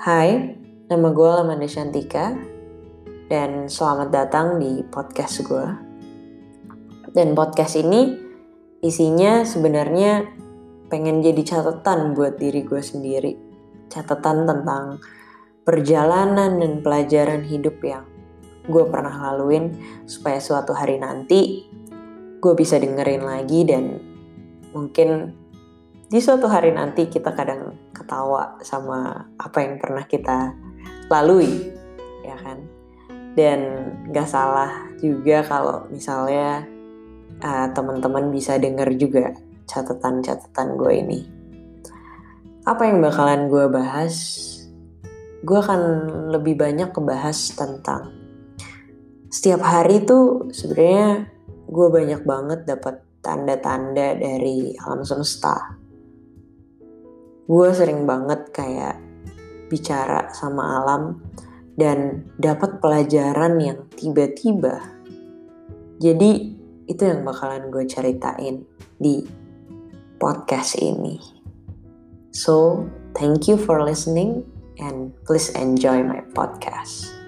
Hai, nama gue Lamanda Shantika dan selamat datang di podcast gue. Dan podcast ini isinya sebenarnya pengen jadi catatan buat diri gue sendiri. Catatan tentang perjalanan dan pelajaran hidup yang gue pernah laluin supaya suatu hari nanti gue bisa dengerin lagi dan mungkin di suatu hari nanti kita kadang ketawa sama apa yang pernah kita lalui, ya kan? Dan gak salah juga kalau misalnya uh, teman-teman bisa denger juga catatan-catatan gue ini. Apa yang bakalan gue bahas? Gue akan lebih banyak kebahas tentang setiap hari tuh sebenarnya gue banyak banget dapat tanda-tanda dari alam semesta gue sering banget kayak bicara sama alam dan dapat pelajaran yang tiba-tiba. Jadi itu yang bakalan gue ceritain di podcast ini. So, thank you for listening and please enjoy my podcast.